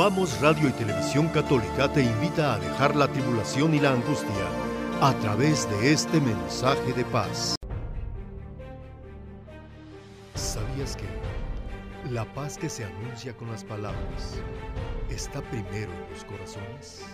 Vamos Radio y Televisión Católica te invita a dejar la tribulación y la angustia a través de este mensaje de paz. ¿Sabías que la paz que se anuncia con las palabras está primero en los corazones?